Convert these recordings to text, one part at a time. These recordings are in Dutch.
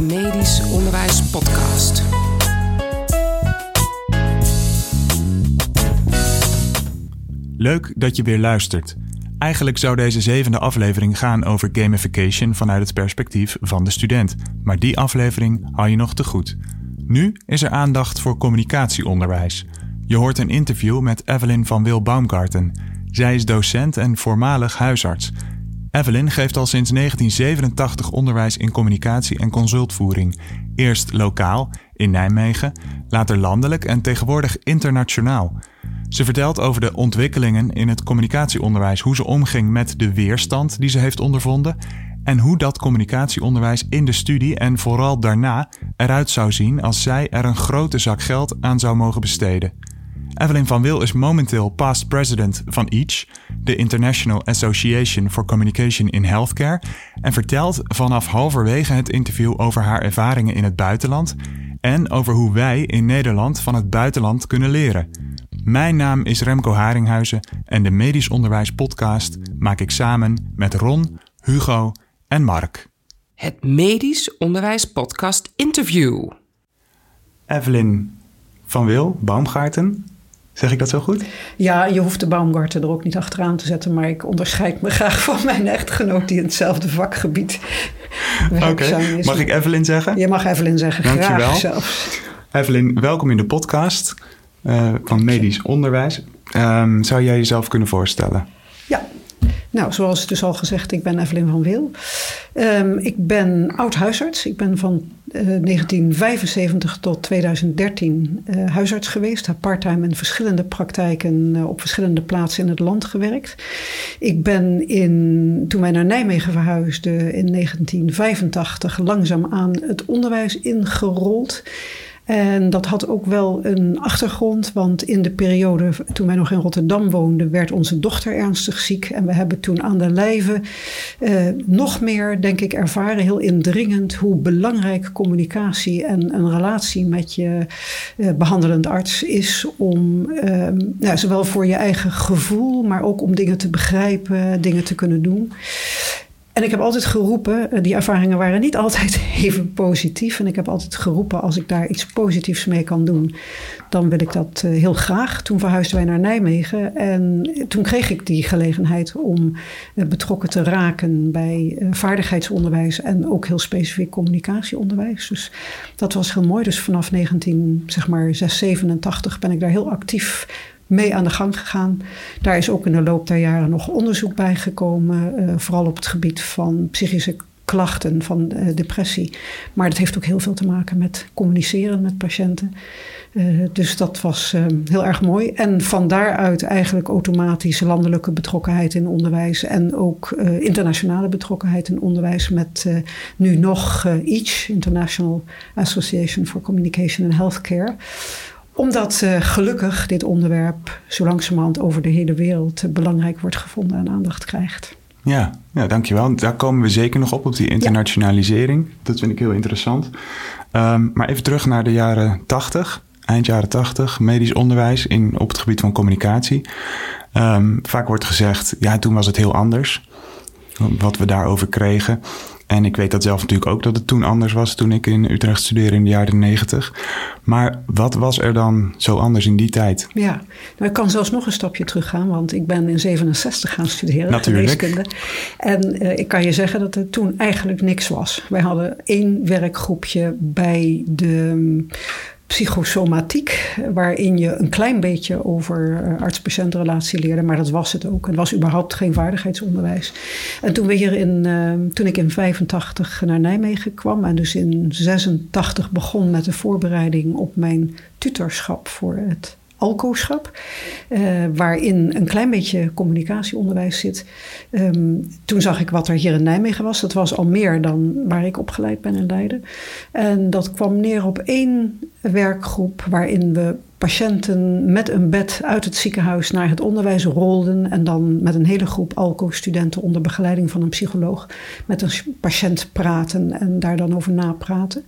Medisch Onderwijs Podcast. Leuk dat je weer luistert. Eigenlijk zou deze zevende aflevering gaan over gamification vanuit het perspectief van de student. Maar die aflevering hou je nog te goed. Nu is er aandacht voor communicatieonderwijs. Je hoort een interview met Evelyn van Wil Baumgarten. Zij is docent en voormalig huisarts. Evelyn geeft al sinds 1987 onderwijs in communicatie en consultvoering. Eerst lokaal in Nijmegen, later landelijk en tegenwoordig internationaal. Ze vertelt over de ontwikkelingen in het communicatieonderwijs, hoe ze omging met de weerstand die ze heeft ondervonden en hoe dat communicatieonderwijs in de studie en vooral daarna eruit zou zien als zij er een grote zak geld aan zou mogen besteden. Evelyn van Wil is momenteel past president van EACH, de International Association for Communication in Healthcare, en vertelt vanaf halverwege het interview over haar ervaringen in het buitenland en over hoe wij in Nederland van het buitenland kunnen leren. Mijn naam is Remco Haringhuizen en de Medisch Onderwijs Podcast maak ik samen met Ron, Hugo en Mark. Het Medisch Onderwijs Podcast Interview. Evelyn van Wil, Baumgarten. Zeg ik dat zo goed? Ja, je hoeft de Baumgarten er ook niet achteraan te zetten, maar ik onderscheid me graag van mijn echtgenoot die in hetzelfde vakgebied werkzaam is. Mag ik Evelyn zeggen? Je mag Evelyn zeggen, Dankjewel. graag zelfs. Evelyn, welkom in de podcast uh, van Medisch Onderwijs. Um, zou jij jezelf kunnen voorstellen? Ja, nou, zoals dus al gezegd, ik ben Evelyn van Wil. Um, ik ben oud-huisarts. Ik ben van uh, 1975 tot 2013 uh, huisarts geweest. Heb parttime in verschillende praktijken uh, op verschillende plaatsen in het land gewerkt. Ik ben in, toen wij naar Nijmegen verhuisden in 1985 langzaamaan het onderwijs ingerold. En dat had ook wel een achtergrond, want in de periode toen wij nog in Rotterdam woonden, werd onze dochter ernstig ziek. En we hebben toen aan de lijve eh, nog meer, denk ik, ervaren, heel indringend, hoe belangrijk communicatie en een relatie met je eh, behandelend arts is om eh, nou, zowel voor je eigen gevoel, maar ook om dingen te begrijpen, dingen te kunnen doen. En ik heb altijd geroepen, die ervaringen waren niet altijd even positief. En ik heb altijd geroepen, als ik daar iets positiefs mee kan doen, dan wil ik dat heel graag. Toen verhuisden wij naar Nijmegen en toen kreeg ik die gelegenheid om betrokken te raken bij vaardigheidsonderwijs en ook heel specifiek communicatieonderwijs. Dus dat was heel mooi. Dus vanaf 19, zeg maar 687 ben ik daar heel actief mee aan de gang gegaan. Daar is ook in de loop der jaren nog onderzoek bij gekomen, uh, vooral op het gebied van psychische klachten van uh, depressie. Maar dat heeft ook heel veel te maken met communiceren met patiënten. Uh, dus dat was heel erg mooi. En van daaruit eigenlijk automatisch landelijke betrokkenheid in onderwijs en ook internationale betrokkenheid in onderwijs met nu nog EACH, International Association for Communication and Healthcare omdat uh, gelukkig dit onderwerp zo langzamerhand over de hele wereld uh, belangrijk wordt gevonden en aandacht krijgt. Ja, ja, dankjewel. Daar komen we zeker nog op, op die internationalisering. Ja. Dat vind ik heel interessant. Um, maar even terug naar de jaren 80, eind jaren 80, medisch onderwijs in, op het gebied van communicatie. Um, vaak wordt gezegd, ja, toen was het heel anders. Wat we daarover kregen. En ik weet dat zelf natuurlijk ook dat het toen anders was toen ik in Utrecht studeerde in de jaren 90. Maar wat was er dan zo anders in die tijd? Ja, nou, ik kan zelfs nog een stapje teruggaan, want ik ben in 67 gaan studeren. Natuurlijk. En uh, ik kan je zeggen dat er toen eigenlijk niks was. Wij hadden één werkgroepje bij de psychosomatiek, waarin je een klein beetje over arts-patiëntrelatie leerde, maar dat was het ook. Het was überhaupt geen vaardigheidsonderwijs. En toen, we in, uh, toen ik in 85 naar Nijmegen kwam en dus in 86 begon met de voorbereiding op mijn tutorschap voor het alcoschap, uh, waarin een klein beetje communicatieonderwijs zit. Um, toen zag ik wat er hier in Nijmegen was. Dat was al meer dan waar ik opgeleid ben in Leiden. En dat kwam neer op één werkgroep waarin we patiënten met een bed uit het ziekenhuis naar het onderwijs rolden. En dan met een hele groep ALCO-studenten onder begeleiding van een psycholoog met een patiënt praten en daar dan over napraten.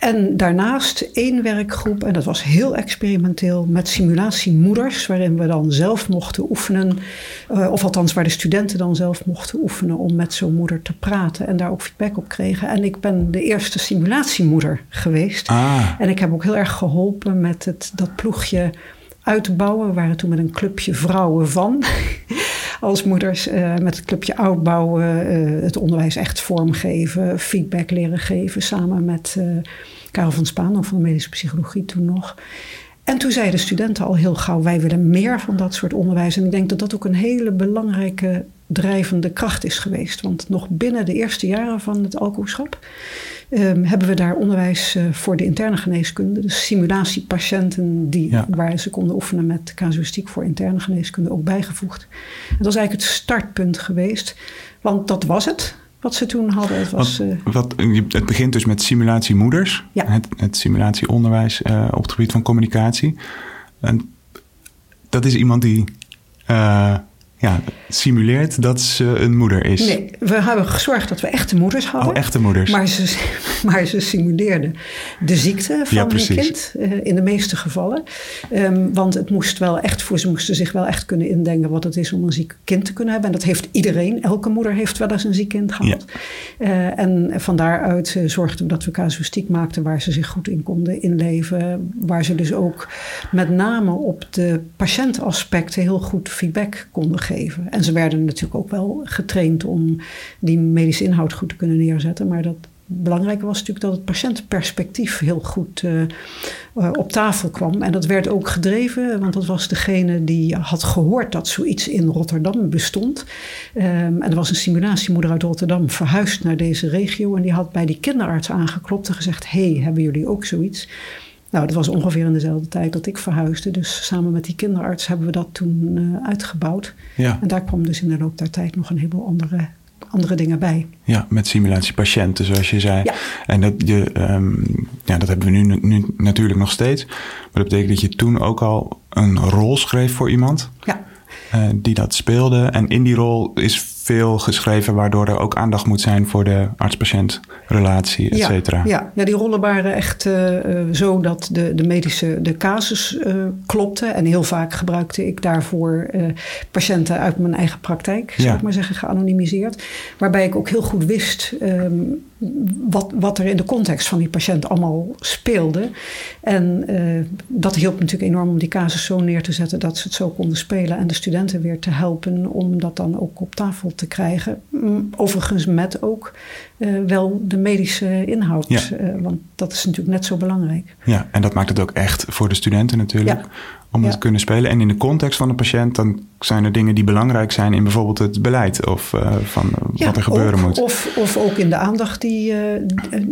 En daarnaast één werkgroep, en dat was heel experimenteel, met simulatiemoeders, waarin we dan zelf mochten oefenen, uh, of althans waar de studenten dan zelf mochten oefenen om met zo'n moeder te praten en daar ook feedback op kregen. En ik ben de eerste simulatiemoeder geweest. Ah. En ik heb ook heel erg geholpen met het, dat ploegje uitbouwen. We waren toen met een clubje vrouwen van. als moeders uh, met het clubje uitbouwen, uh, het onderwijs echt vormgeven, feedback leren geven samen met uh, Karel van Spaan van de medische psychologie toen nog. En toen zeiden de studenten al heel gauw: wij willen meer van dat soort onderwijs. En ik denk dat dat ook een hele belangrijke drijvende kracht is geweest. Want nog binnen de eerste jaren van het alcoholschap um, hebben we daar onderwijs uh, voor de interne geneeskunde. Dus simulatiepatiënten die, ja. waar ze konden oefenen met casuïstiek voor interne geneeskunde ook bijgevoegd. En dat is eigenlijk het startpunt geweest. Want dat was het wat ze toen hadden. Het, was, wat, uh, wat, het begint dus met simulatiemoeders. Ja. Het, het simulatieonderwijs uh, op het gebied van communicatie. En dat is iemand die ja, simuleert dat ze een moeder is. Nee, we hebben gezorgd dat we echte moeders hadden. Oh, echte moeders. Maar ze, maar ze simuleerden de ziekte van Ja, hun kind, uh, in de meeste gevallen. Um, want het moest wel echt voor, ze moesten zich wel echt kunnen indenken wat het is om een ziek kind te kunnen hebben. En dat heeft iedereen. Elke moeder heeft wel eens een ziek kind gehad. Uh, en van daaruit uh, zorgden we dat we casuïstiek maakten waar ze zich goed in konden inleven. Waar ze dus ook met name op de patiëntaspecten heel goed feedback konden geven. En ze werden natuurlijk ook wel getraind om die medische inhoud goed te kunnen neerzetten. Maar dat belangrijke was natuurlijk dat het patiëntenperspectief heel goed uh, uh, op tafel kwam. En dat werd ook gedreven, want dat was degene die had gehoord dat zoiets in Rotterdam bestond. Um, en er was een simulatiemoeder uit Rotterdam verhuisd naar deze regio. En die had bij die kinderarts aangeklopt en gezegd: hey, hebben jullie ook zoiets? Nou, dat was ongeveer in dezelfde tijd dat ik verhuisde. Dus samen met die kinderarts hebben we dat toen uh, uitgebouwd. Ja. En daar kwam dus in de loop der tijd nog een heleboel andere, andere dingen bij. Ja, met simulatiepatiënten, zoals je zei. Ja. En dat, je, um, ja, dat hebben we nu, nu natuurlijk nog steeds. Maar dat betekent dat je toen ook al een rol schreef voor iemand. Ja. Uh, die dat speelde. En in die rol is veel geschreven, waardoor er ook aandacht moet zijn voor de arts-patiënt relatie, et cetera. Ja, ja. ja, die rollen waren echt uh, zo dat de, de medische de casus uh, klopte. En heel vaak gebruikte ik daarvoor patiënten uit mijn eigen praktijk, zou Ja. ik maar zeggen, geanonimiseerd. Waarbij ik ook heel goed wist um, wat, wat er in de context van die patiënt allemaal speelde. En uh, dat hielp natuurlijk enorm om die casus zo neer te zetten dat ze het zo konden spelen. En de studenten weer te helpen om dat dan ook op tafel te krijgen. Overigens met ook uh, wel de medische inhoud. Ja. Uh, want dat is natuurlijk net zo belangrijk. Ja, en dat maakt het ook echt voor de studenten natuurlijk. Ja. Om Ja. het te kunnen spelen. En in de context van de patiënt, dan zijn er dingen die belangrijk zijn in bijvoorbeeld het beleid of uh, van wat er gebeuren ook, moet. Of, of ook in de aandacht die. Uh,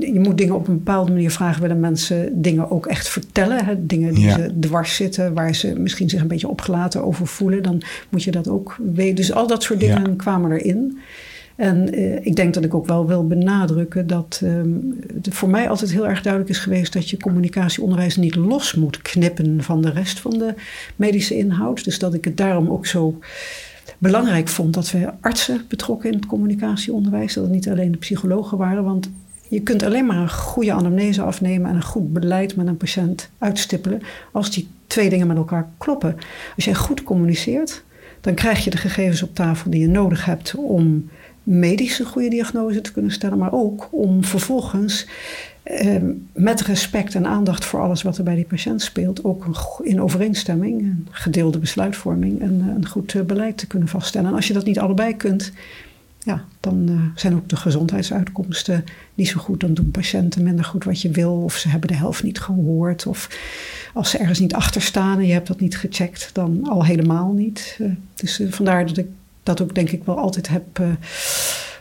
je moet dingen op een bepaalde manier vragen. Willen mensen dingen ook echt vertellen? Hè? Dingen die Ja. ze dwars zitten, waar ze misschien zich een beetje opgelaten over voelen. Dan moet je dat ook weten. Dus al dat soort dingen kwamen erin. En uh, ik denk dat ik ook wel wil benadrukken dat um, het voor mij altijd heel erg duidelijk is geweest dat je communicatieonderwijs niet los moet knippen van de rest van de medische inhoud. Dus dat ik het daarom ook zo belangrijk vond dat we artsen betrokken in het communicatieonderwijs. Dat het niet alleen de psychologen waren. Want je kunt alleen maar een goede anamnese afnemen en een goed beleid met een patiënt uitstippelen als die twee dingen met elkaar kloppen. Als jij goed communiceert, dan krijg je de gegevens op tafel die je nodig hebt om medisch een goede diagnose te kunnen stellen, maar ook om vervolgens eh, met respect en aandacht voor alles wat er bij die patiënt speelt, ook in overeenstemming, een gedeelde besluitvorming en een goed uh, beleid te kunnen vaststellen. En als je dat niet allebei kunt, ja, dan uh, zijn ook de gezondheidsuitkomsten niet zo goed. Dan doen patiënten minder goed wat je wil, of ze hebben de helft niet gehoord, of als ze ergens niet achter staan en je hebt dat niet gecheckt, dan al helemaal niet. Uh, dus vandaar dat ik dat ook denk ik wel altijd heb uh,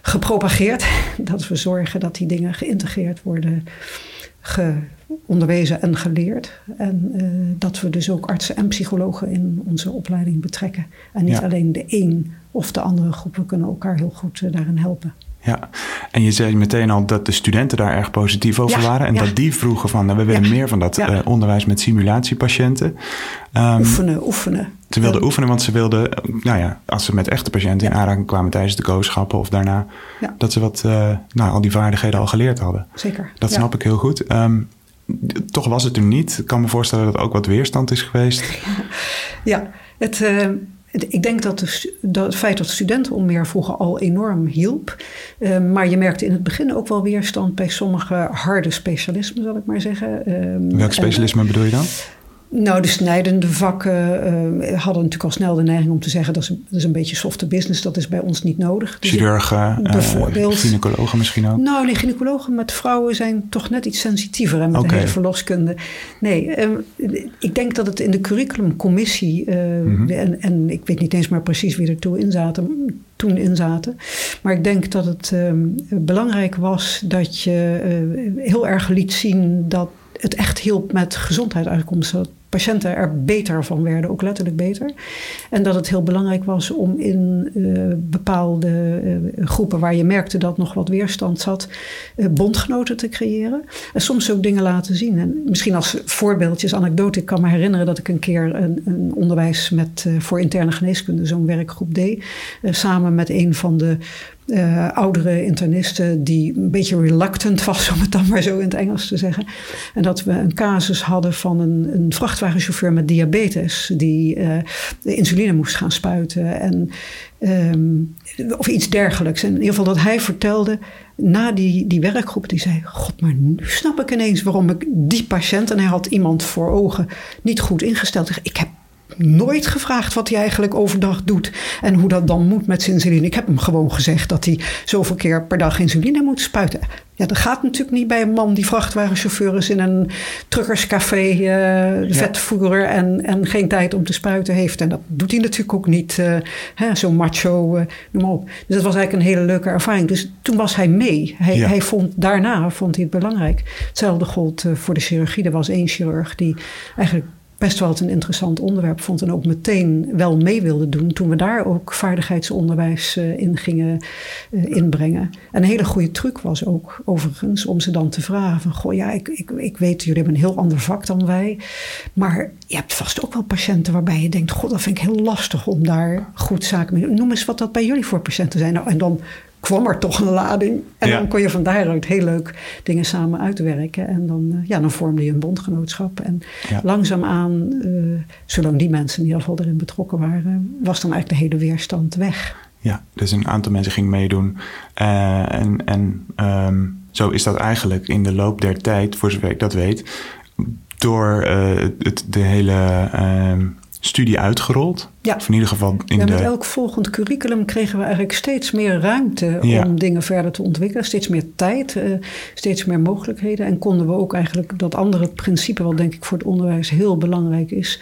gepropageerd. Dat we zorgen dat die dingen geïntegreerd worden, ge onderwezen en geleerd. En uh, dat we dus ook artsen en psychologen in onze opleiding betrekken. En niet Ja. alleen de een of de andere groepen kunnen elkaar heel goed uh, daarin helpen. Ja, en je zei meteen al dat de studenten daar erg positief over Ja, waren. En ja. dat die vroegen van, nou, we willen meer van dat eh, onderwijs met simulatiepatiënten. Ehm, oefenen, oefenen. Ze wilden oefenen, want ze wilden, eh, nou ja, als ze met echte patiënten in aanraking kwamen tijdens de kooschappen of daarna, Ja. dat ze wat, eh, nou, al die vaardigheden al geleerd hadden. Zeker. Dat snap ik heel goed. Ehm, toch was het er niet. Ik kan me voorstellen dat er ook wat weerstand is geweest. Ja, het, eh, het- ik denk dat, de, dat het feit dat studenten om meer vroegen al enorm hielp. Eh, maar je merkte in het begin ook wel weerstand bij sommige harde specialismen, zal ik maar zeggen. Ehm, Welk specialisme bedoel je dan? Nou, de snijdende vakken eh, hadden natuurlijk al snel de neiging om te zeggen... Dat is, dat is een beetje softe business, dat is bij ons niet nodig. Dus Chirurgen, eh, bijvoorbeeld. gynaecologen misschien ook? Nou, nee, gynaecologen met vrouwen zijn toch net iets sensitiever hè, met de hele verloskunde. Nee, eh, ik denk dat het in de curriculumcommissie, eh, Mhm. en, en ik weet niet eens maar precies wie er toen in zaten, toen in zaten. Maar ik denk dat het eh, belangrijk was dat je heel erg liet zien dat het echt hielp met gezondheidsuitkomsten. Dat patiënten er beter van werden, ook letterlijk beter. En dat het heel belangrijk was om in eh, bepaalde eh, groepen waar je merkte dat nog wat weerstand zat, eh, bondgenoten te creëren. En soms ook dingen laten zien. En misschien als voorbeeldjes, anekdote. Ik kan me herinneren dat ik een keer een, een onderwijs met, voor interne geneeskunde, zo'n werkgroep deed. samen met een van de eh, oudere internisten die een beetje reluctant was, om het dan maar zo in het Engels te zeggen. En dat we een casus hadden van een, een vrachtwagenchauffeur met diabetes die eh, de insuline moest gaan spuiten en ehm, of iets dergelijks. En in ieder geval dat hij vertelde na die, die werkgroep, die zei: God, maar nu snap ik ineens waarom ik die patiënt, en hij had iemand voor ogen, niet goed ingesteld. Ik heb nooit gevraagd wat hij eigenlijk overdag doet en hoe dat dan moet met zijn insuline. Ik heb hem gewoon gezegd dat hij zoveel keer per dag insuline moet spuiten. Ja, dat gaat natuurlijk niet bij een man die vrachtwagenchauffeur is in een truckerscafé, vetvoerder en, en geen tijd om te spuiten heeft. En dat doet hij natuurlijk ook niet, hè, zo macho, eh, noem maar op. Dus dat was eigenlijk een hele leuke ervaring. Dus toen was hij mee. Hij, Ja. hij vond, daarna vond hij het belangrijk. Hetzelfde gold voor de chirurgie. Er was één chirurg die eigenlijk best wel een interessant onderwerp vond en ook meteen wel mee wilde doen toen we daar ook vaardigheidsonderwijs eh, in gingen eh, inbrengen. En een hele goede truc was ook overigens om ze dan te vragen van goh ja ik, ik, ik weet jullie hebben een heel ander vak dan wij, maar je hebt vast ook wel patiënten waarbij je denkt god dat vind ik heel lastig om daar goed zaken mee te doen. Noem eens wat dat bij jullie voor patiënten zijn. Nou, en dan kwam er toch een lading. En Ja. dan kon je van daaruit heel leuk dingen samen uitwerken. En dan, eh, ja, dan vormde je een bondgenootschap. En Ja. langzaamaan, eh zolang die mensen in ieder geval erin betrokken waren, was dan eigenlijk de hele weerstand weg. Ja, dus een aantal mensen ging meedoen. Eh, en en ehm, zo is dat eigenlijk in de loop der tijd, voor zover ik dat weet, door het, de hele ehm, studie uitgerold. Ja. Of in ieder geval in ja, de... met elk volgend curriculum kregen we eigenlijk steeds meer ruimte Ja. om dingen verder te ontwikkelen. Steeds meer tijd, eh, steeds meer mogelijkheden. En konden we ook eigenlijk dat andere principe, wat denk ik voor het onderwijs heel belangrijk is,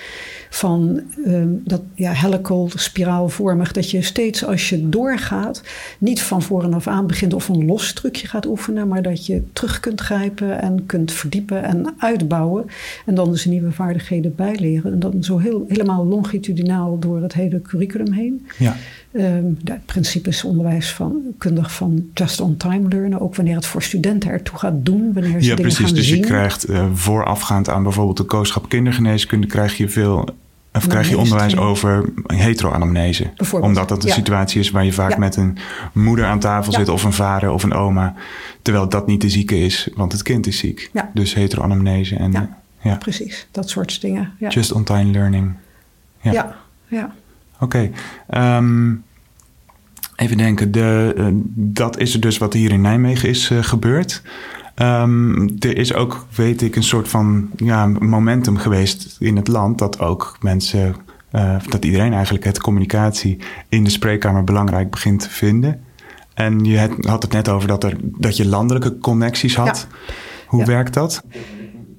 van ehm, dat ja, helical, spiraalvormig, dat je steeds als je doorgaat, niet van voren af aan begint of een los trucje gaat oefenen, maar dat je terug kunt grijpen en kunt verdiepen en uitbouwen. En dan dus nieuwe vaardigheden bijleren. En dan zo heel, helemaal longitudinaal door het hele curriculum heen. Ja, Ehm de principes onderwijs van kundig van just on time learnen. Ook wanneer het voor studenten ertoe gaat doen. Wanneer ze ja precies. gaan Dus zien. je krijgt eh, voorafgaand aan bijvoorbeeld de kooschap kindergeneeskunde, krijg je veel. Of krijg je onderwijs over heteroanamnese. Omdat dat een ja. situatie is waar je vaak Ja. met een moeder aan tafel Ja. zit, of een vader of een oma. Terwijl dat niet de zieke is, want het kind is ziek. Ja. Dus heteroanamnese en Ja. ja. Precies, dat soort dingen. Ja, just on time learning. ja. Ja. Oké. ehm, even denken. De, eh, dat is dus wat hier in Nijmegen is eh, gebeurd. Ehm, er is ook, weet ik, een soort van ja, momentum geweest in het land dat ook mensen, eh, dat iedereen eigenlijk het communicatie in de spreekkamer belangrijk begint te vinden. En je had het net over dat, er, dat je landelijke connecties had. Hoe Ja. werkt dat?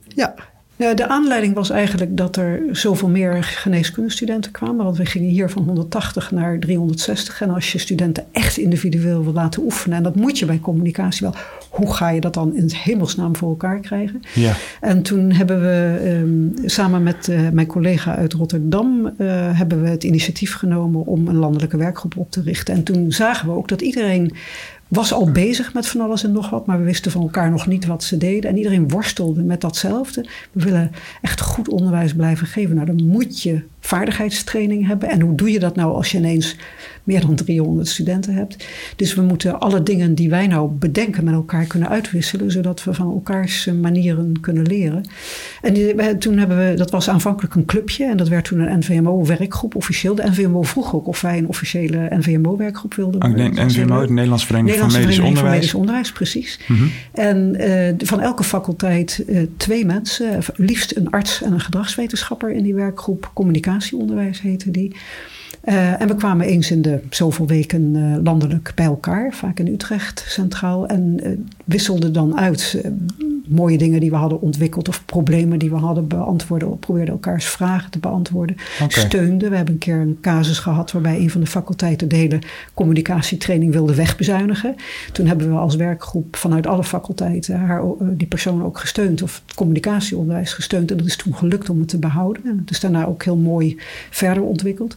Ja, Ja, de aanleiding was eigenlijk dat er zoveel meer geneeskundestudenten kwamen. Want we gingen hier van 180 naar 360. En als je studenten echt individueel wil laten oefenen, en dat moet je bij communicatie wel, hoe ga je dat dan in het hemelsnaam voor elkaar krijgen? Ja. En toen hebben we ehm, samen met uh, mijn collega uit Rotterdam uh, hebben we het initiatief genomen om een landelijke werkgroep op te richten. En toen zagen we ook dat iedereen was al bezig met van alles en nog wat, maar we wisten van elkaar nog niet wat ze deden. En iedereen worstelde met datzelfde. We willen echt goed onderwijs blijven geven. Nou, dan moet je vaardigheidstraining hebben. En hoe doe je dat nou als je ineens meer dan 300 studenten hebt? Dus we moeten alle dingen die wij nou bedenken met elkaar kunnen uitwisselen, zodat we van elkaars manieren kunnen leren. En die, toen hebben we, dat was aanvankelijk een clubje en dat werd toen een NVMO-werkgroep officieel. De NVMO vroeg ook of wij een officiële NVMO-werkgroep wilden. Oh, ik denk NVMO, de Nederlandse Vereniging van Medisch Onderwijs. Van Medisch Onderwijs, precies. Mm -hmm. En uh, van elke faculteit uh, twee mensen, liefst een arts en een gedragswetenschapper in die werkgroep. Communicatieonderwijs heette die. Uh, en we kwamen eens in de zoveel weken uh, landelijk bij elkaar, vaak in Utrecht centraal, en uh, wisselden dan uit mooie dingen die we hadden ontwikkeld of problemen die we hadden beantwoorden, probeerden elkaars vragen te beantwoorden, okay. steunden. We hebben een keer een casus gehad waarbij een van de faculteiten de hele communicatietraining wilde wegbezuinigen. Toen hebben we als werkgroep vanuit alle faculteiten haar, die persoon ook gesteund of het communicatieonderwijs gesteund en dat is toen gelukt om het te behouden. En het is daarna ook heel mooi verder ontwikkeld.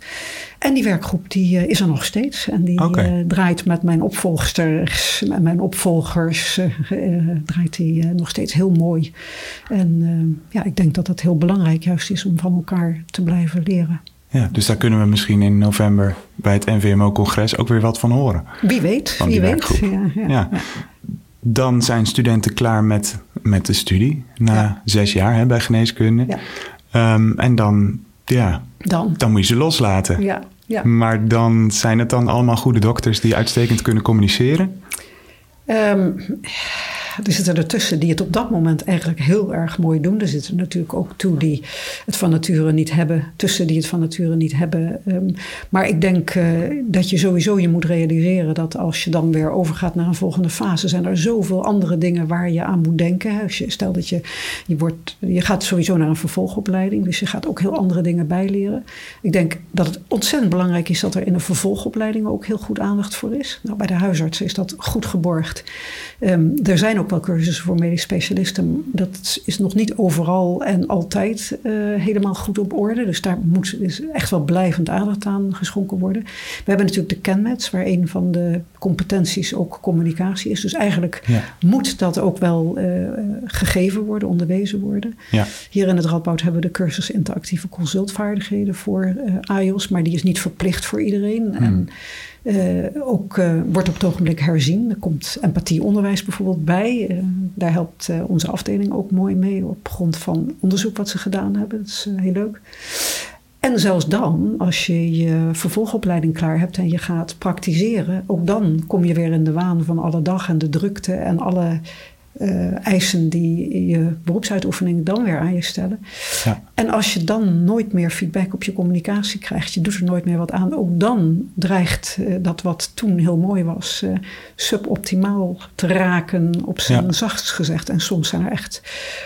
En die werkgroep die uh, is er nog steeds. En die okay. draait met mijn opvolgsters, met mijn opvolgers, uh, draait die nog steeds heel mooi. En ja, ik denk dat dat heel belangrijk juist is om van elkaar te blijven leren. Ja, dus daar kunnen we misschien in november bij het NVMO-congres ook weer wat van horen. Wie weet, wie weet. Ja, ja, Ja. Dan zijn studenten klaar met, met de studie na zes jaar hè, bij geneeskunde. Ehm, en dan, ja, Dan. dan moet je ze loslaten. Ja, ja. Maar dan zijn het dan allemaal goede dokters die uitstekend kunnen communiceren. Um, er zitten ertussen die het op dat moment eigenlijk heel erg mooi doen. Er zitten natuurlijk ook toe die het van nature niet hebben. Tussen die het van nature niet hebben. Ehm, maar ik denk eh, dat je sowieso je moet realiseren dat als je dan weer overgaat naar een volgende fase, zijn er zoveel andere dingen waar je aan moet denken. Als je, stel dat je, je, wordt, je gaat sowieso naar een vervolgopleiding. Dus je gaat ook heel andere dingen bijleren. Ik denk dat het ontzettend belangrijk is dat er in een vervolgopleiding ook heel goed aandacht voor is. Nou, bij de huisartsen is dat goed geborgd. Ehm, er zijn ook wel cursussen voor medisch specialisten. Dat is nog niet overal en altijd eh, helemaal goed op orde. Dus daar moet is echt wel blijvend aandacht aan geschonken worden. We hebben natuurlijk de kenmets, waar een van de competenties ook communicatie is. Dus eigenlijk Ja. moet dat ook wel eh, gegeven worden, onderwezen worden. Ja. Hier in het Radboud hebben we de cursus interactieve consultvaardigheden voor eh AIOS, maar die is niet verplicht voor iedereen. En eh, ook eh, wordt op het ogenblik herzien. Er komt empathieonderwijs bijvoorbeeld bij. Eh, daar helpt onze afdeling ook mooi mee op grond van onderzoek wat ze gedaan hebben. Dat is heel leuk. En zelfs dan, als je je vervolgopleiding klaar hebt en je gaat praktiseren, ook dan kom je weer in de waan van alle dag en de drukte en alle eh, eisen die je beroepsuitoefening dan weer aan je stellen. Ja. En als je dan nooit meer feedback op je communicatie krijgt, je doet er nooit meer wat aan, ook dan dreigt eh, dat wat toen heel mooi was, eh, suboptimaal te raken, op zijn Ja. zachtst gezegd. En soms zijn er echt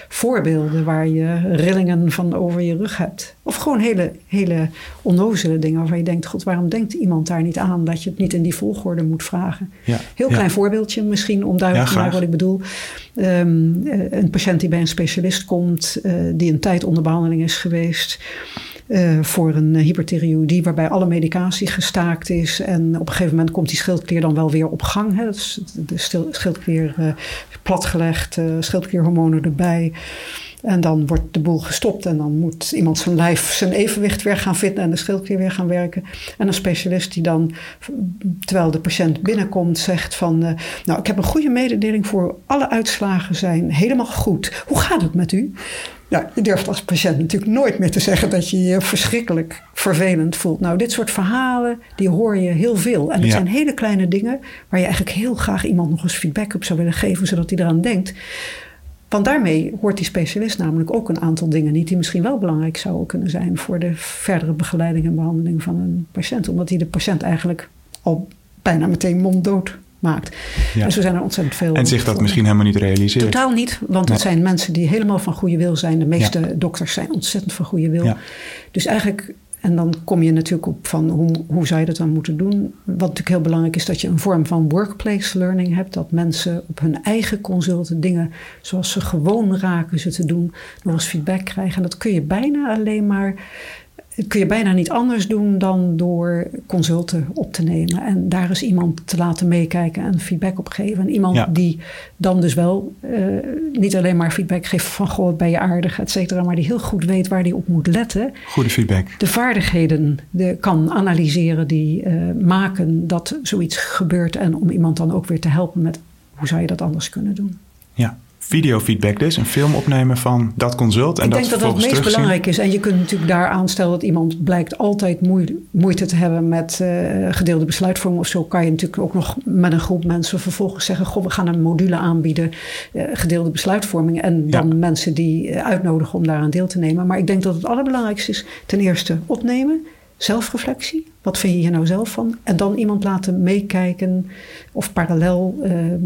voorbeelden waar je rillingen van over je rug hebt. Of gewoon hele, hele onnozele dingen waarvan je denkt, god, waarom denkt iemand daar niet aan dat je het niet in die volgorde moet vragen? Ja. Heel klein voorbeeldje misschien om duidelijk te maken wat ik bedoel. Ehm, eh, een patiënt die bij een specialist komt, eh, die een tijd onder behandeling is geweest. eh, voor een hyperthyreoïdie waarbij alle medicatie gestaakt is. En op een gegeven moment komt die schildklier dan wel weer op gang. Hè. Is de schildklier eh, platgelegd, schildklierhormonen erbij. En dan wordt de boel gestopt en dan moet iemand zijn lijf zijn evenwicht weer gaan vinden en de schildklier weer gaan werken. En een specialist die dan, terwijl de patiënt binnenkomt, zegt van... eh, nou, ik heb een goede mededeling voor alle uitslagen zijn helemaal goed. Hoe gaat het met u? Nou, je durft als patiënt natuurlijk nooit meer te zeggen dat je je verschrikkelijk vervelend voelt. Nou, dit soort verhalen, die hoor je heel veel. En het Ja. zijn hele kleine dingen waar je eigenlijk heel graag iemand nog eens feedback op zou willen geven, zodat hij eraan denkt. Want daarmee hoort die specialist namelijk ook een aantal dingen niet die misschien wel belangrijk zouden kunnen zijn voor de verdere begeleiding en behandeling van een patiënt. Omdat hij de patiënt eigenlijk al bijna meteen monddood maakt. Ja. En zo zijn er ontzettend veel. En zich dat misschien helemaal niet realiseren. Totaal niet, want Nee. het zijn mensen die helemaal van goede wil zijn. De meeste dokters zijn ontzettend van goede wil. Ja. Dus eigenlijk, en dan kom je natuurlijk op van hoe, hoe zou je dat dan moeten doen. Wat natuurlijk heel belangrijk is, dat je een vorm van workplace learning hebt. Dat mensen op hun eigen consulten dingen zoals ze gewoon raken ze te doen, nog eens feedback krijgen. En dat kun je bijna alleen maar kun je bijna niet anders doen dan door consulten op te nemen. En daar eens iemand te laten meekijken en feedback op geven. En iemand Ja. die dan dus wel eh, niet alleen maar feedback geeft van goh, ben je aardig, et cetera. Maar die heel goed weet waar die op moet letten. Goede feedback. De vaardigheden de, kan analyseren die eh, maken dat zoiets gebeurt. En om iemand dan ook weer te helpen met hoe zou je dat anders kunnen doen. Ja. Videofeedback dus. Een film opnemen van dat consult. En ik dat denk dat dat het meest terugzien. belangrijk is. En je kunt natuurlijk daar aanstellen dat iemand blijkt altijd moeite, moeite te hebben met eh, gedeelde besluitvorming of zo. Kan je natuurlijk ook nog met een groep mensen vervolgens zeggen: Goh, we gaan een module aanbieden, eh, gedeelde besluitvorming. En dan Ja. mensen die eh, uitnodigen om daaraan deel te nemen. Maar ik denk dat het allerbelangrijkste is: ten eerste opnemen. Zelfreflectie, wat vind je hier nou zelf van? En dan iemand laten meekijken of parallel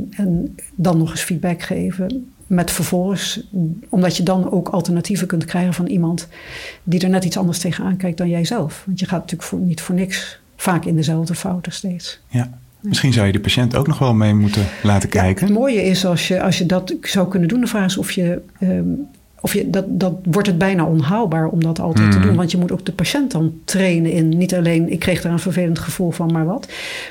en dan nog eens feedback geven. Met vervolgens, omdat je dan ook alternatieven kunt krijgen van iemand die er net iets anders tegenaan kijkt dan jijzelf. Want je gaat natuurlijk voor, niet voor niks vaak in dezelfde fouten steeds. Ja. Misschien zou je de patiënt ook nog wel mee moeten laten kijken. Het mooie is als je, als je dat zou kunnen doen, de vraag is of je. ehm, of je, dat, dat wordt het bijna onhaalbaar om dat altijd te Mhm. doen. Want je moet ook de patiënt dan trainen in. Niet alleen, ik kreeg daar een vervelend gevoel van, maar wat.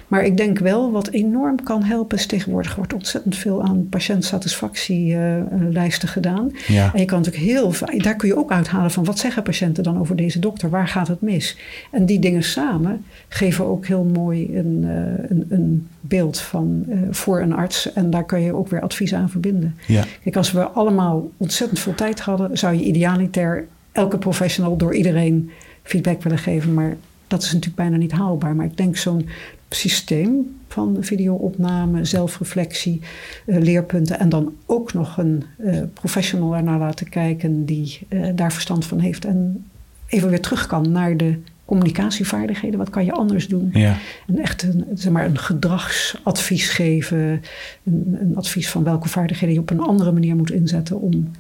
Maar ik denk wel, wat enorm kan helpen, is tegenwoordig wordt ontzettend veel aan patiëntsatisfactielijsten gedaan. Ja. En je kan natuurlijk heel daar kun je ook uithalen van wat zeggen patiënten dan over deze dokter? Waar gaat het mis? En die dingen samen geven ook heel mooi een, eh, een, een beeld van, eh, voor een arts. En daar kan je ook weer advies aan verbinden. Ja. Kijk, als we allemaal ontzettend veel tijd hadden, zou je idealiter elke professional door iedereen feedback willen geven. Maar dat is natuurlijk bijna niet haalbaar. Maar ik denk zo'n systeem van videoopname, zelfreflectie, eh, leerpunten en dan ook nog een eh, professional ernaar laten kijken die daar verstand van heeft en even weer terug kan naar de communicatievaardigheden. Wat kan je anders doen? Ja. En echt een, zeg maar, een gedragsadvies geven. Een, een advies van welke vaardigheden je op een andere manier moet inzetten om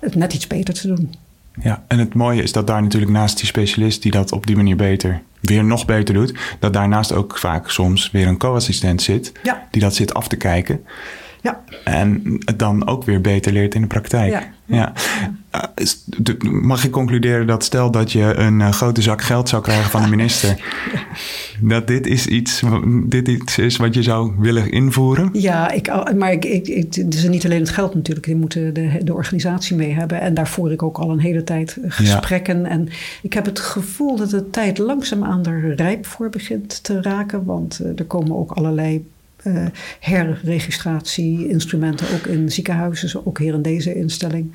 het net iets beter te doen. Ja, en het mooie is dat daar natuurlijk naast die specialist die dat op die manier beter, weer nog beter doet, dat daarnaast ook vaak soms weer een co-assistent zit, Ja. die dat zit af te kijken Ja, en het dan ook weer beter leert in de praktijk. Ja. Ja. Uh, de- mag ik concluderen dat stel dat je een uh, grote zak geld zou krijgen van de minister, dat dit is iets, dit iets is wat je zou willen invoeren? ja ik, maar ik, ik, ik, het is niet alleen het geld natuurlijk. Je moet de, de organisatie mee hebben. En daar voer ik ook al een hele tijd gesprekken. En ik heb het gevoel dat de tijd langzaamaan er rijp voor begint te raken. Want uh, er komen ook allerlei uh, herregistratie-instrumenten, ook in ziekenhuizen, ook hier in deze instelling.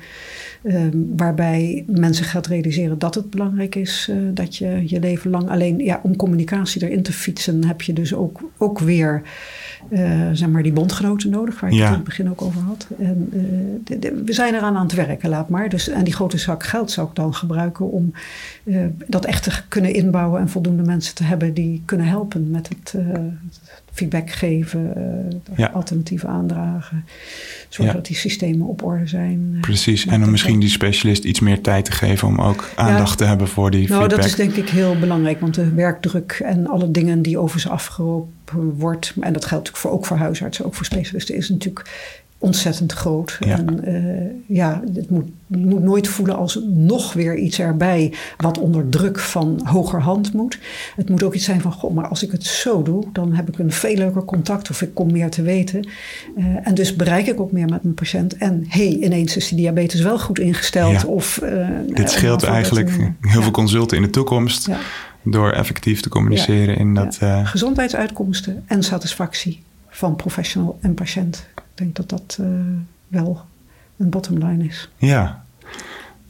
Um, waarbij mensen gaat realiseren dat het belangrijk is uh, dat je je leven lang alleen, ja, om communicatie erin te fietsen, heb je dus ook, ook weer, uh, zeg maar, die bondgenoten nodig, waar ik ja. het in het begin ook over had. En de, de, we zijn eraan aan het werken, laat maar. Dus, en die grote zak geld zou ik dan gebruiken om dat echt te kunnen inbouwen en voldoende mensen te hebben die kunnen helpen met het feedback geven, ja. alternatieven aandragen. Zorgen ja. dat die systemen op orde zijn. Precies, en om misschien die specialist iets meer tijd te geven om ook aandacht ja. te hebben voor die nou, feedback. dat is denk ik heel belangrijk, want de werkdruk en alle dingen die over ze afgeroepen wordt, en dat geldt natuurlijk voor, ook voor huisartsen, ook voor specialisten, is natuurlijk ontzettend groot. Ja. En uh, ja, het moet, moet nooit voelen als nog weer iets erbij wat onder druk van hogerhand moet. Het moet ook iets zijn van, goh, maar als ik het zo doe, dan heb ik een veel leuker contact of ik kom meer te weten. Uh, en dus bereik ik ook meer met mijn patiënt. En hey, ineens is die diabetes wel goed ingesteld. Ja. Of, uh, Dit scheelt eigenlijk heel ja. veel consulten in de toekomst. Door effectief te communiceren in dat. Gezondheidsuitkomsten en satisfactie van professional en patiënt. Ik denk dat dat uh, wel een bottomline is. Ja.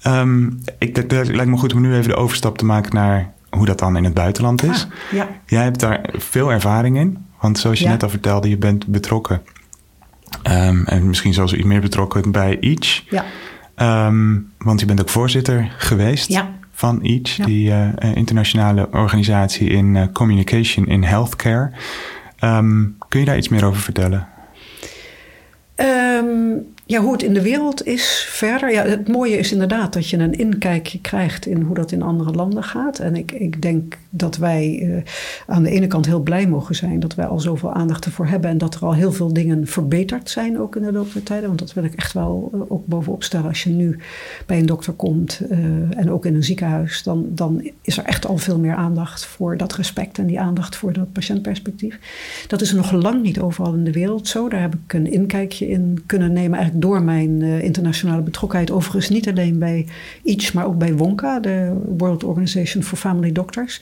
Um, ik, het lijkt me goed om nu even de overstap te maken naar hoe dat dan in het buitenland is. Ah, ja. Jij hebt daar veel ervaring in. Want zoals je ja. net al vertelde, je bent betrokken. Um, en misschien zelfs iets meer betrokken bij EACH. Ja. Um, want je bent ook voorzitter geweest ja. van EACH, ja. die uh, internationale organisatie in uh, communication in healthcare. Ehm, kun je daar iets meer over vertellen? Um, ja, hoe het in de wereld is verder. Ja, het mooie is inderdaad dat je een inkijkje krijgt in hoe dat in andere landen gaat. En ik, ik denk dat wij uh, aan de ene kant heel blij mogen zijn dat wij al zoveel aandacht ervoor hebben. En dat er al heel veel dingen verbeterd zijn ook in de loop der tijden. Want dat wil ik echt wel uh, ook bovenop stellen. Als je nu bij een dokter komt uh, en ook in een ziekenhuis, dan, dan is er echt al veel meer aandacht voor dat respect en die aandacht voor dat patiëntperspectief. Dat is nog lang niet overal in de wereld zo. Daar heb ik een inkijkje in kunnen nemen. Eigenlijk door mijn internationale betrokkenheid. Overigens niet alleen bij ICH, maar ook bij WONCA, de World Organization for Family Doctors.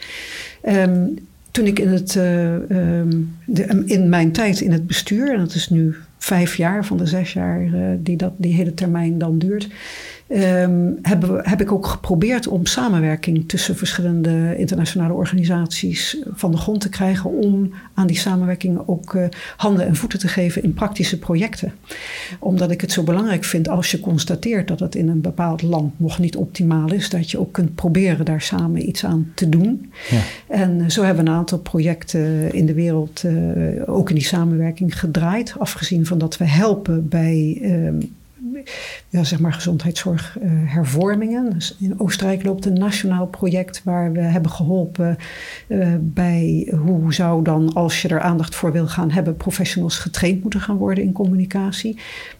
Um, toen ik in, het, uh, um, de, in mijn tijd in het bestuur, en dat is nu vijf jaar van de zes jaar uh, die dat, die hele termijn dan duurt. Um, hebben, heb ik ook geprobeerd om samenwerking tussen verschillende internationale organisaties van de grond te krijgen. Om aan die samenwerking ook uh, handen en voeten te geven in praktische projecten. Omdat ik het zo belangrijk vind als je constateert dat het in een bepaald land nog niet optimaal is, dat je ook kunt proberen daar samen iets aan te doen. Ja. En zo hebben we een aantal projecten in de wereld uh, ook in die samenwerking gedraaid. Afgezien van dat we helpen bij. Uh, ja, zeg maar gezondheidszorghervormingen. Uh, dus in Oostenrijk loopt een nationaal project waar we hebben geholpen uh, bij hoe zou dan, als je er aandacht voor wil gaan hebben, professionals getraind moeten gaan worden in communicatie.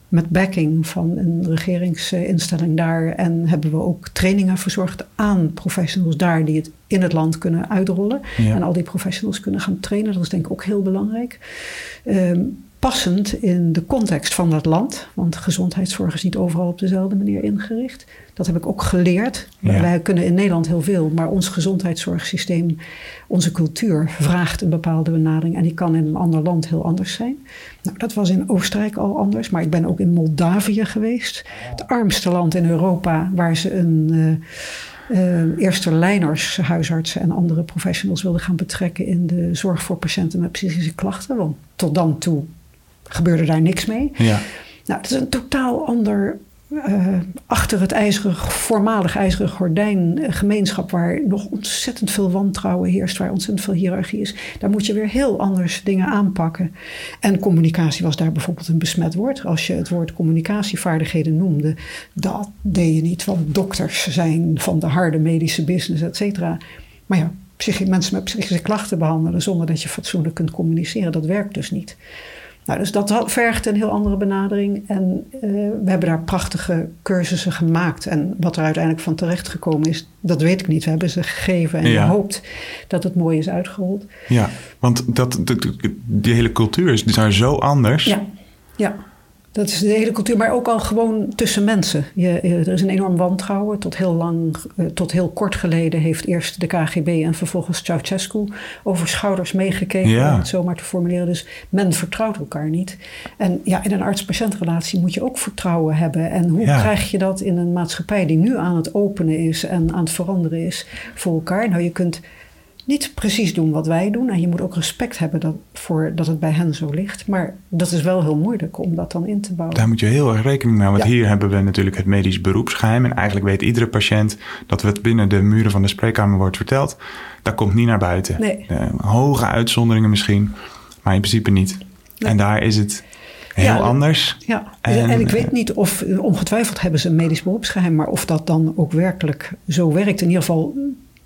Met backing van een regeringsinstelling daar. En hebben we ook trainingen verzorgd aan professionals daar die het in het land kunnen uitrollen. Ja. En al die professionals kunnen gaan trainen. Dat is denk ik ook heel belangrijk. Um, passend in de context van dat land. Want gezondheidszorg is niet overal op dezelfde manier ingericht. Dat heb ik ook geleerd. Ja. Wij kunnen in Nederland heel veel, maar ons gezondheidszorgsysteem, onze cultuur vraagt een bepaalde benadering. En die kan in een ander land heel anders zijn. Nou, dat was in Oostenrijk al anders, maar ik ben ook in Moldavië geweest. Het armste land in Europa waar ze een. Uh, Uh, eerste lijners, huisartsen en andere professionals wilden gaan betrekken in de zorg voor patiënten met psychische klachten. Want tot dan toe gebeurde daar niks mee. Ja. Nou, het is een totaal ander uh, achter het ijzeren, voormalig ijzeren gordijn gemeenschap waar nog ontzettend veel wantrouwen heerst, waar ontzettend veel hiërarchie is. Daar moet je weer heel anders dingen aanpakken. En communicatie was daar bijvoorbeeld een besmet woord. Als je het woord communicatievaardigheden noemde, dat deed je niet, want dokters zijn van de harde medische business, et cetera. Maar ja, mensen met psychische klachten behandelen zonder dat je fatsoenlijk kunt communiceren, dat werkt dus niet. Nou, dus dat vergt een heel andere benadering. En uh, we hebben daar prachtige cursussen gemaakt. En wat er uiteindelijk van terecht gekomen is, dat weet ik niet. We hebben ze gegeven en ja. je hoopt dat het mooi is uitgerold. Ja, want dat, die hele cultuur is daar zo anders. Ja, ja. Dat is de hele cultuur, maar ook al gewoon tussen mensen. Je, er is een enorm wantrouwen. Tot heel lang, tot heel kort geleden heeft eerst de KGB en vervolgens Ceausescu over schouders meegekeken, ja. om het zo maar te formuleren. Dus men vertrouwt elkaar niet. En ja, in een arts-patiëntrelatie moet je ook vertrouwen hebben. En hoe ja. krijg je dat in een maatschappij die nu aan het openen is en aan het veranderen is voor elkaar? Nou, je kunt niet precies doen wat wij doen. En je moet ook respect hebben dat, voor dat het bij hen zo ligt. Maar dat is wel heel moeilijk om dat dan in te bouwen. Daar moet je heel erg rekening mee houden. Want ja. hier hebben we natuurlijk het medisch beroepsgeheim. En eigenlijk weet iedere patiënt dat het binnen de muren van de spreekkamer wordt verteld. Dat komt niet naar buiten. Nee. Uh, hoge uitzonderingen misschien, maar in principe niet. Nee. En daar is het heel ja, anders. Ja, en, en, ik weet niet of, ongetwijfeld hebben ze een medisch beroepsgeheim, maar of dat dan ook werkelijk zo werkt. In ieder geval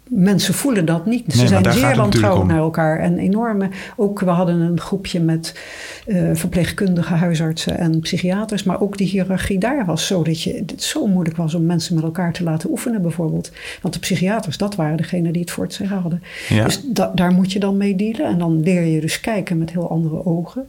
mensen voelen dat niet. Ze nee, zijn zeer wantrouwig naar elkaar. En enorme. Ook we hadden een groepje met uh, verpleegkundige huisartsen en psychiaters. Maar ook die hiërarchie daar was zo dat je, het zo moeilijk was om mensen met elkaar te laten oefenen, bijvoorbeeld. Want de psychiaters, dat waren degenen die het voor het zeggen hadden. Ja. Dus da, daar moet je dan mee dealen. En dan leer je dus kijken met heel andere ogen.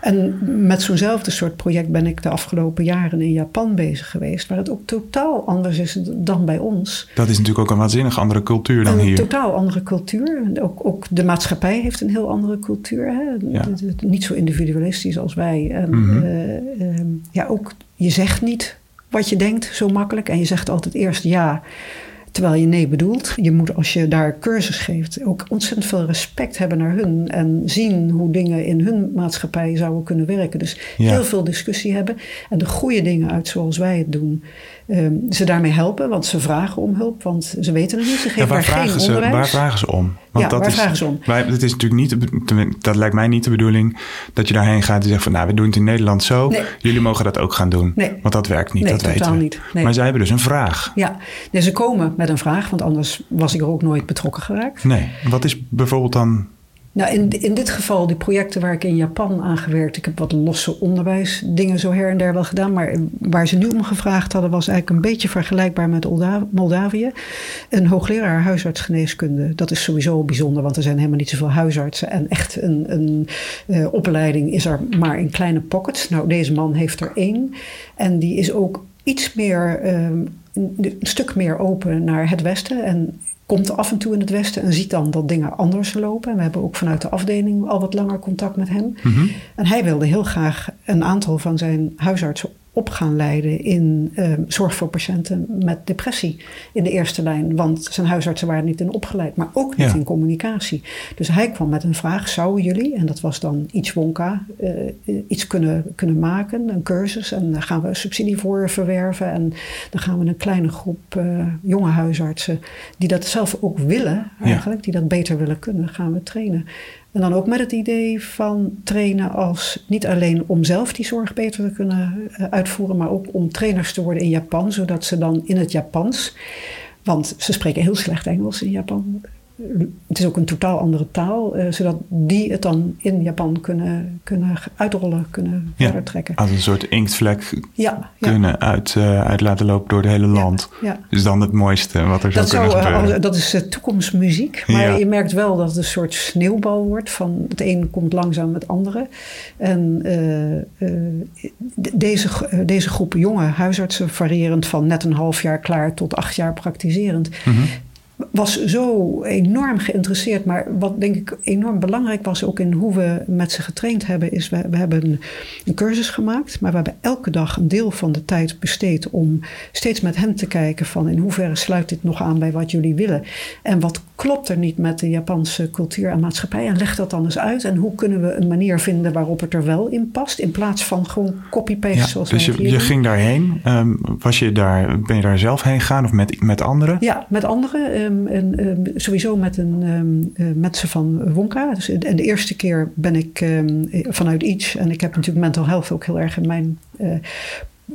En met zo'nzelfde soort project ben ik de afgelopen jaren in Japan bezig geweest. Waar het ook totaal anders is dan bij ons. Dat is natuurlijk ook een waanzinnig andere cultuur dan een hier. totaal andere cultuur. Ook, ook de maatschappij heeft een heel andere cultuur. Hè? Ja. Niet zo individualistisch als wij. En, Mhm. uh, uh, ja, ook je zegt niet wat je denkt zo makkelijk. En je zegt altijd eerst ja, terwijl je nee bedoelt. Je moet als je daar cursus geeft ook ontzettend veel respect hebben naar hun. En zien hoe dingen in hun maatschappij zouden kunnen werken. Dus Ja. heel veel discussie hebben. En de goede dingen uit zoals wij het doen. Um, ze daarmee helpen, want ze vragen om hulp. Want ze weten het niet. Ze geven Ja, waar, geen ze, onderwijs. waar vragen ze om? Want Ja, dat waar is, vragen ze om? Wij, het is natuurlijk niet, dat lijkt mij niet de bedoeling dat je daarheen gaat en zegt van nou, we doen het in Nederland zo. Nee. Jullie mogen dat ook gaan doen. Nee. Want dat werkt niet, Nee, dat weten we. niet. Maar zij hebben dus een vraag. Ja, ze komen met een vraag, want anders was ik er ook nooit betrokken geraakt. Nee. Wat is bijvoorbeeld dan. Nou, in, in dit geval, die projecten waar ik in Japan aan gewerkt, ik heb wat losse onderwijsdingen zo her en der wel gedaan, maar waar ze nu om gevraagd hadden, was eigenlijk een beetje vergelijkbaar met Olda- Moldavië. Een hoogleraar huisartsgeneeskunde, dat is sowieso bijzonder, want er zijn helemaal niet zoveel huisartsen en echt een, een eh, opleiding is er maar in kleine pockets. Nou, deze man heeft er één en die is ook iets meer, ehm, een stuk meer open naar het Westen en komt af en toe in het Westen en ziet dan dat dingen anders lopen. En we hebben ook vanuit de afdeling al wat langer contact met hem. Mhm. En hij wilde heel graag een aantal van zijn huisartsen op gaan leiden in eh, zorg voor patiënten met depressie in de eerste lijn. Want zijn huisartsen waren niet in opgeleid, maar ook niet Ja. in communicatie. Dus hij kwam met een vraag, zouden jullie, en dat was dan iets Wonka, eh, iets kunnen, kunnen maken, een cursus. En daar gaan we subsidie voor verwerven. En dan gaan we een kleine groep eh, jonge huisartsen die dat zelf ook willen eigenlijk, die dat beter willen kunnen, gaan we trainen. En dan ook met het idee van trainen als niet alleen om zelf die zorg beter te kunnen eh, uitvoeren, maar ook om trainers te worden in Japan, zodat ze dan in het Japans, want ze spreken heel slecht Engels in Japan. Het is ook een totaal andere taal, eh, zodat die het dan in Japan kunnen, kunnen uitrollen, kunnen Ja. verder trekken. Als een soort inktvlek Ja, ja. kunnen uit, eh, uit laten lopen door het hele land. ja. Is dan het mooiste wat er Dat, zou kunnen zou, eh, gebeuren. dat is toekomstmuziek. Maar je merkt wel dat het een soort sneeuwbal wordt. Van het een komt langzaam het andere. En de- deze, deze groep jonge huisartsen, variërend van net een half jaar klaar tot acht jaar praktiserend, Mhm. Was zo enorm geïnteresseerd. Maar wat denk ik enorm belangrijk was ook in hoe we met ze getraind hebben, is we, we hebben een, een cursus gemaakt. Maar we hebben elke dag een deel van de tijd besteed om steeds met hen te kijken van in hoeverre sluit dit nog aan bij wat jullie willen. En wat klopt er niet met de Japanse cultuur en maatschappij. En leg dat dan eens uit. En hoe kunnen we een manier vinden waarop het er wel in past. In plaats van gewoon copy-paste Ja, zoals dus je, je doen. ging daarheen. Ehm, was je daar, ben je daar zelf heen gegaan of met, met anderen? Ja, met anderen. Ehm, en, ehm, sowieso met, een, eh, met ze van Wonka. Dus, en de eerste keer ben ik ehm, vanuit Each. En ik heb natuurlijk mental health ook heel erg in mijn... eh,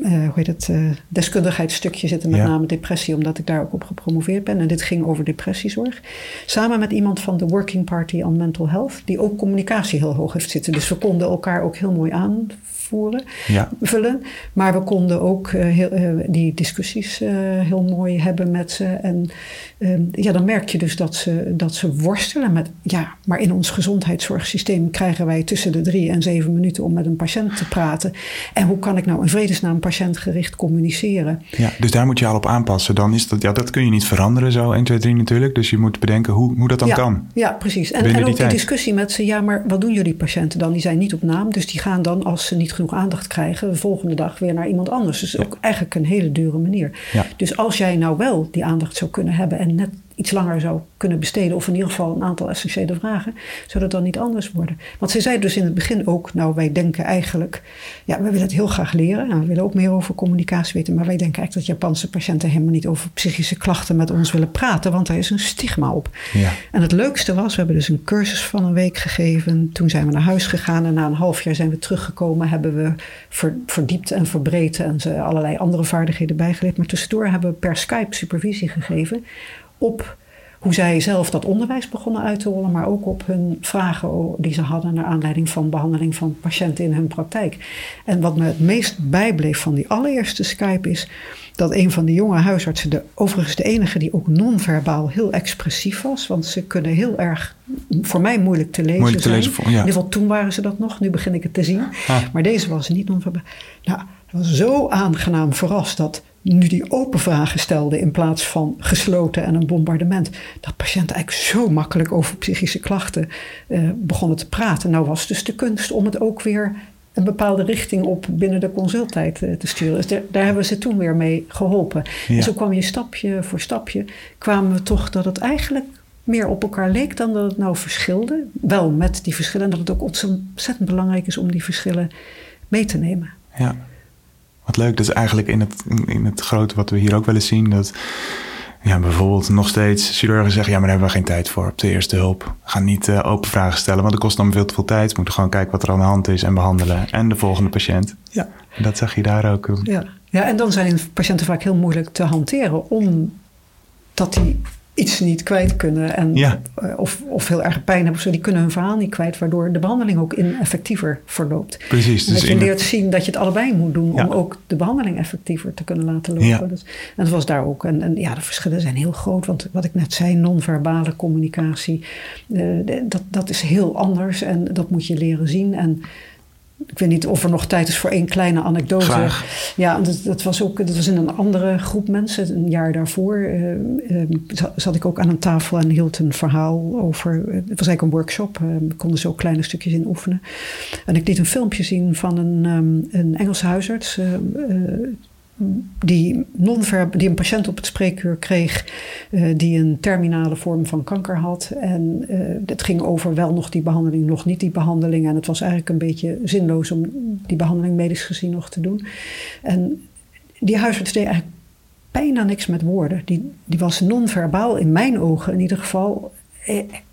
eh, hoe heet het, eh, deskundigheidsstukje zitten, met Ja. name depressie, omdat ik daar ook op gepromoveerd ben. En dit ging over depressiezorg. Samen met iemand van de Working Party on Mental Health, die ook communicatie heel hoog heeft zitten. Dus we konden elkaar ook heel mooi aanvoeren Ja. vullen. Maar we konden ook eh, heel, eh, die discussies eh, heel mooi hebben met ze. En ehm, ja, dan merk je dus dat ze, dat ze worstelen met... Ja, maar in ons gezondheidszorgsysteem krijgen wij tussen de drie en zeven minuten... om met een patiënt te praten. En hoe kan ik nou in vredesnaam patiëntgericht communiceren? Ja, dus daar moet je al op aanpassen. Dan is dat, ja, dat kun je niet veranderen zo 1, 2, 3 natuurlijk. Dus je moet bedenken hoe, hoe dat dan ja, kan. Ja, precies. En, ook die tijd. discussie met ze, ja, maar wat doen jullie patiënten dan? Die zijn niet op naam, dus die gaan dan, als ze niet genoeg aandacht krijgen, de volgende dag weer naar iemand anders. Dus ook eigenlijk een hele dure manier. Ja. Dus als jij nou wel die aandacht zou kunnen hebben en net iets langer zou kunnen besteden, of in ieder geval een aantal essentiële vragen, zou dat dan niet anders worden? Want ze zei dus in het begin ook, nou, wij denken eigenlijk, ja, we willen het heel graag leren, en we willen ook meer over communicatie weten, maar wij denken eigenlijk dat Japanse patiënten helemaal niet over psychische klachten met ons willen praten, want daar is een stigma op. Ja. En het leukste was, we hebben dus een cursus van een week gegeven. Toen zijn we naar huis gegaan en na een half jaar zijn we teruggekomen. Hebben we ver- verdiept en verbreed en ze allerlei andere vaardigheden bijgeleerd. Maar tussendoor hebben we per Skype supervisie gegeven op hoe zij zelf dat onderwijs begonnen uit te rollen, maar ook op hun vragen die ze hadden naar aanleiding van behandeling van patiënten in hun praktijk. En wat me het meest bijbleef van die allereerste Skype is dat een van de jonge huisartsen, de, overigens de enige die ook non-verbaal heel expressief was, want ze kunnen heel erg voor mij moeilijk te lezen Moeilijk te zijn. lezen voor- ja. In ieder geval toen waren ze dat nog, nu begin ik het te zien. Ah. Maar deze was niet non-verbaal. Nou, was zo aangenaam verrast dat nu die open vragen stelde in plaats van gesloten en een bombardement, dat patiënten eigenlijk zo makkelijk over psychische klachten eh, begonnen te praten. Nou was dus de kunst om het ook weer een bepaalde richting op binnen de consulttijd eh, te sturen. Dus daar, daar hebben we ze toen weer mee geholpen. Ja. En zo kwam je stapje voor stapje, kwamen we toch dat het eigenlijk meer op elkaar leek dan dat het nou verschilde. Wel met die verschillen, en dat het ook ontzettend belangrijk is om die verschillen mee te nemen. Ja. Wat leuk, dat is eigenlijk in het, in het grote wat we hier ook wel eens zien. Dat Ja, bijvoorbeeld nog steeds chirurgen zeggen... ja, maar daar hebben we geen tijd voor op de eerste hulp. Gaan niet uh, open vragen stellen, want dat kost dan veel te veel tijd. We moeten gewoon kijken wat er aan de hand is en behandelen. En de volgende patiënt. Ja. Dat zag je daar ook. Ja. ja, en dan zijn patiënten vaak heel moeilijk te hanteren... omdat die iets niet kwijt kunnen. En, ja. Eh, of, of heel erg pijn hebben. Zo, die kunnen hun verhaal niet kwijt. Waardoor de behandeling ook ineffectiever verloopt. Precies. Dus dat je leert zien dat je het allebei moet doen. Ja. Om ook de behandeling effectiever te kunnen laten lopen. Ja. Dus, en dat was daar ook. En, en ja, de verschillen zijn heel groot. Want wat ik net zei, non-verbale communicatie. eh, dat, dat is heel anders. En dat moet je leren zien. En ik weet niet of er nog tijd is voor één kleine anekdote. Graag. Ja, dat, dat was ook dat was in een andere groep mensen. Een jaar daarvoor eh, eh, za- zat ik ook aan een tafel en hield een verhaal over. Het was eigenlijk een workshop. eh, we konden zo kleine stukjes in oefenen. En ik liet een filmpje zien van een, ehm, een Engelse huisarts. Die, non-ver- die een patiënt op het spreekuur kreeg eh, die een terminale vorm van kanker had. En eh, het ging over wel nog die behandeling, nog niet die behandeling. En het was eigenlijk een beetje zinloos om die behandeling medisch gezien nog te doen. En die huisarts deed eigenlijk bijna niks met woorden. Die, die was non-verbaal, in mijn ogen in ieder geval,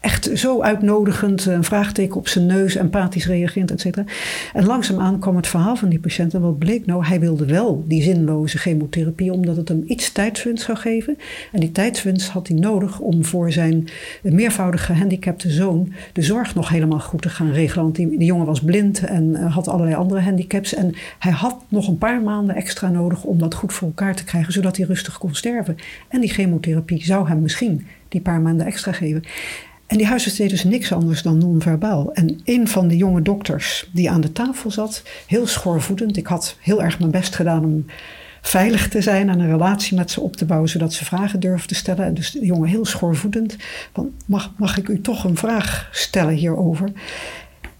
echt zo uitnodigend. Een vraagteken op zijn neus, empathisch reagerend, et cetera. En langzaamaan kwam het verhaal van die patiënt. En wat bleek nou? Hij wilde wel die zinloze chemotherapie, omdat het hem iets tijdswinst zou geven. En die tijdswinst had hij nodig om voor zijn meervoudig gehandicapte zoon de zorg nog helemaal goed te gaan regelen. Want die, die jongen was blind en eh, had allerlei andere handicaps. En hij had nog een paar maanden extra nodig om dat goed voor elkaar te krijgen, zodat hij rustig kon sterven. En die chemotherapie zou hem misschien die paar maanden extra geven. En die huisarts deed dus niks anders dan non-verbaal. En een van de jonge dokters die aan de tafel zat, heel schoorvoetend. Ik had heel erg mijn best gedaan om veilig te zijn en een relatie met ze op te bouwen, zodat ze vragen durfden te stellen. En dus de jongen heel schoorvoetend. Van, mag, mag ik u toch een vraag stellen hierover?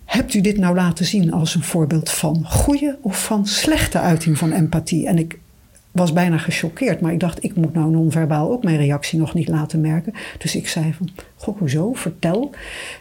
Hebt u dit nou laten zien als een voorbeeld van goede of van slechte uiting van empathie? En ik was bijna gechoqueerd, maar ik dacht, ik moet nou non-verbaal ook mijn reactie nog niet laten merken. Dus ik zei van, goh, hoezo? Vertel.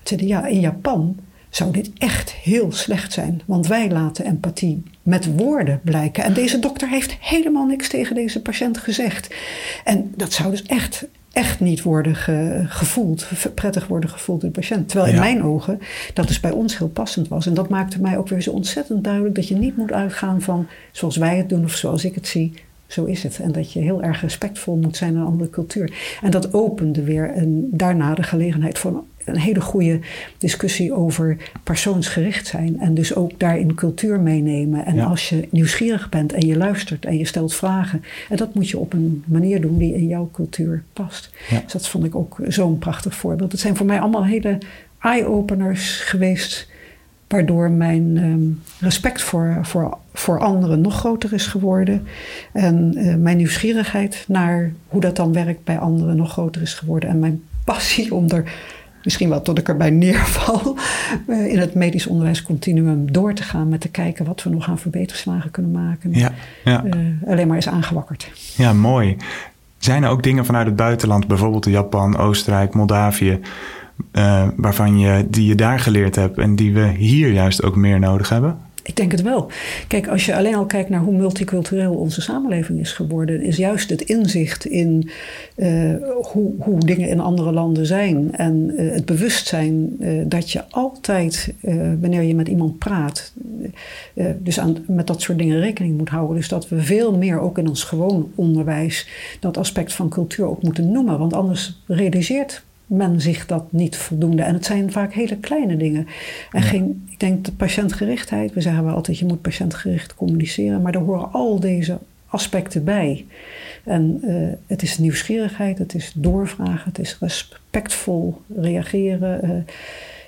Ze zei, ja, in Japan zou dit echt heel slecht zijn. Want wij laten empathie met woorden blijken. En deze dokter heeft helemaal niks tegen deze patiënt gezegd. En dat zou dus echt, echt niet worden ge- gevoeld, prettig worden gevoeld door de patiënt. Terwijl in Ja. mijn ogen dat dus bij ons heel passend was. En dat maakte mij ook weer zo ontzettend duidelijk dat je niet moet uitgaan van zoals wij het doen of zoals ik het zie. Zo is het. En dat je heel erg respectvol moet zijn naar een andere cultuur. En dat opende weer een, daarna de gelegenheid voor een, hele goede discussie over persoonsgericht zijn. En dus ook daarin cultuur meenemen. En Ja. als je nieuwsgierig bent en je luistert en je stelt vragen. En dat moet je op een manier doen die in jouw cultuur past. Ja. Dus dat vond ik ook zo'n prachtig voorbeeld. Het zijn voor mij allemaal hele eye-openers geweest. Waardoor mijn ehm, respect voor, voor, voor anderen nog groter is geworden. En eh, mijn nieuwsgierigheid naar hoe dat dan werkt bij anderen nog groter is geworden. En mijn passie om er, misschien wel tot ik erbij neerval, eh, in het medisch onderwijscontinuum door te gaan. Met te kijken wat we nog aan verbeterslagen kunnen maken. Ja, ja. Eh, alleen maar is aangewakkerd. ja, mooi. Zijn er ook dingen vanuit het buitenland, bijvoorbeeld Japan, Oostenrijk, Moldavië, waarvan je, die je daar geleerd hebt en die we hier juist ook meer nodig hebben? Ik denk het wel. Kijk, als je alleen al kijkt naar hoe multicultureel onze samenleving is geworden, is juist het inzicht in eh, hoe, hoe dingen in andere landen zijn en eh, het bewustzijn eh, dat je altijd, wanneer je met iemand praat, dus aan, met dat soort dingen rekening moet houden. Dus dat we veel meer ook in ons gewoon onderwijs dat aspect van cultuur ook moeten noemen, want anders realiseert men zich dat niet voldoende. En het zijn vaak hele kleine dingen. En geen, ik denk de patiëntgerichtheid, we zeggen wel altijd je moet patiëntgericht communiceren, maar daar horen al deze aspecten bij. En eh, het is nieuwsgierigheid, het is doorvragen, het is respectvol reageren. eh.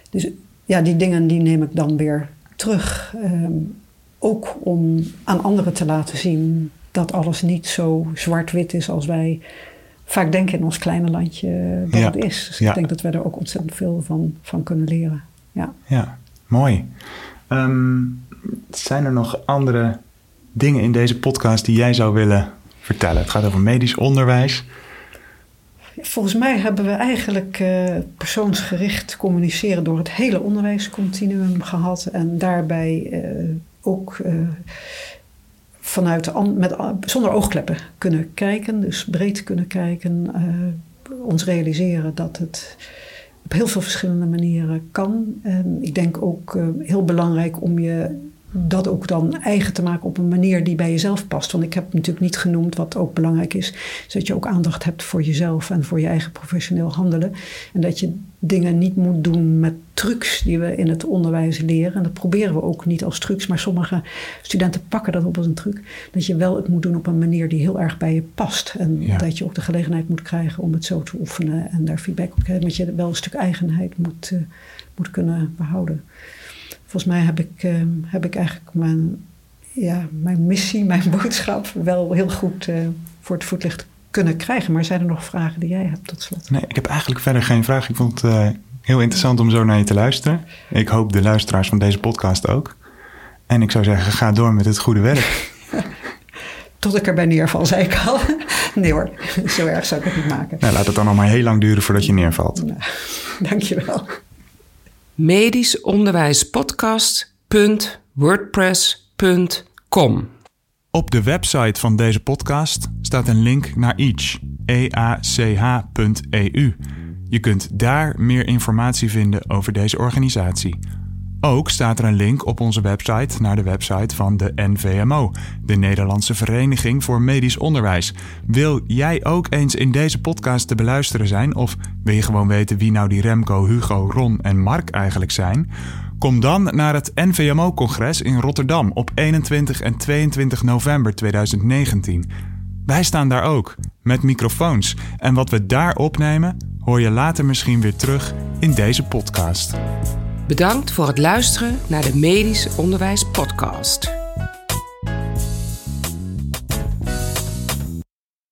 dus ja, die dingen die neem ik dan weer terug. ehm, ook om aan anderen te laten zien dat alles niet zo zwart-wit is als wij vaak denken in ons kleine landje dat Ja. het is. Dus Ja. ik denk dat we er ook ontzettend veel van, van kunnen leren. Ja. Ja, mooi. Ehm, zijn er nog andere dingen in deze podcast die jij zou willen vertellen? Het gaat over medisch onderwijs. Volgens mij hebben we eigenlijk eh, persoonsgericht communiceren door het hele onderwijscontinuum gehad. En daarbij eh, ook eh, vanuit met, zonder oogkleppen kunnen kijken, dus breed kunnen kijken, ons realiseren dat het op heel veel verschillende manieren kan. Ik denk ook heel belangrijk om je dat ook dan eigen te maken op een manier die bij jezelf past. Want ik heb natuurlijk niet genoemd wat ook belangrijk is, is dat je ook aandacht hebt voor jezelf en voor je eigen professioneel handelen. En dat je dingen niet moet doen met trucs die we in het onderwijs leren. En dat proberen we ook niet als trucs, maar sommige studenten pakken dat op als een truc. Dat je wel het moet doen op een manier die heel erg bij je past. En dat je ook de gelegenheid moet krijgen om het zo te oefenen en daar feedback op te krijgen. Dat je wel een stuk eigenheid moet, uh, moet kunnen behouden volgens mij heb ik, ehm, heb ik eigenlijk mijn, ja, mijn missie, mijn boodschap wel heel goed uh, voor het voetlicht kunnen krijgen. Maar zijn er nog vragen die jij hebt tot slot? Nee, ik heb eigenlijk verder geen vraag. Ik vond het uh, heel interessant om zo naar je te luisteren. Ik hoop de luisteraars van deze podcast ook. En ik zou zeggen, ga door met het goede werk. Tot ik erbij neerval, zei ik al. Nee hoor, zo erg zou ik het niet maken. Nou, laat het dan nog maar heel lang duren voordat je neervalt. Nou, dankjewel medischonderwijspodcast.wordpress.com. Op de website van deze podcast staat een link naar each, each.eu. Je kunt daar meer informatie vinden over deze organisatie. Ook staat er een link op onze website naar de website van de NVMO, de Nederlandse Vereniging voor Medisch Onderwijs. Wil jij ook eens in deze podcast te beluisteren zijn? Of wil je gewoon weten wie nou die Remco, Hugo, Ron en Mark eigenlijk zijn? Kom dan naar het NVMO-congres in Rotterdam op 21 en 22 november 2019. Wij staan daar ook, met microfoons. En wat we daar opnemen, hoor je later misschien weer terug in deze podcast. Bedankt voor het luisteren naar de Medisch Onderwijs Podcast.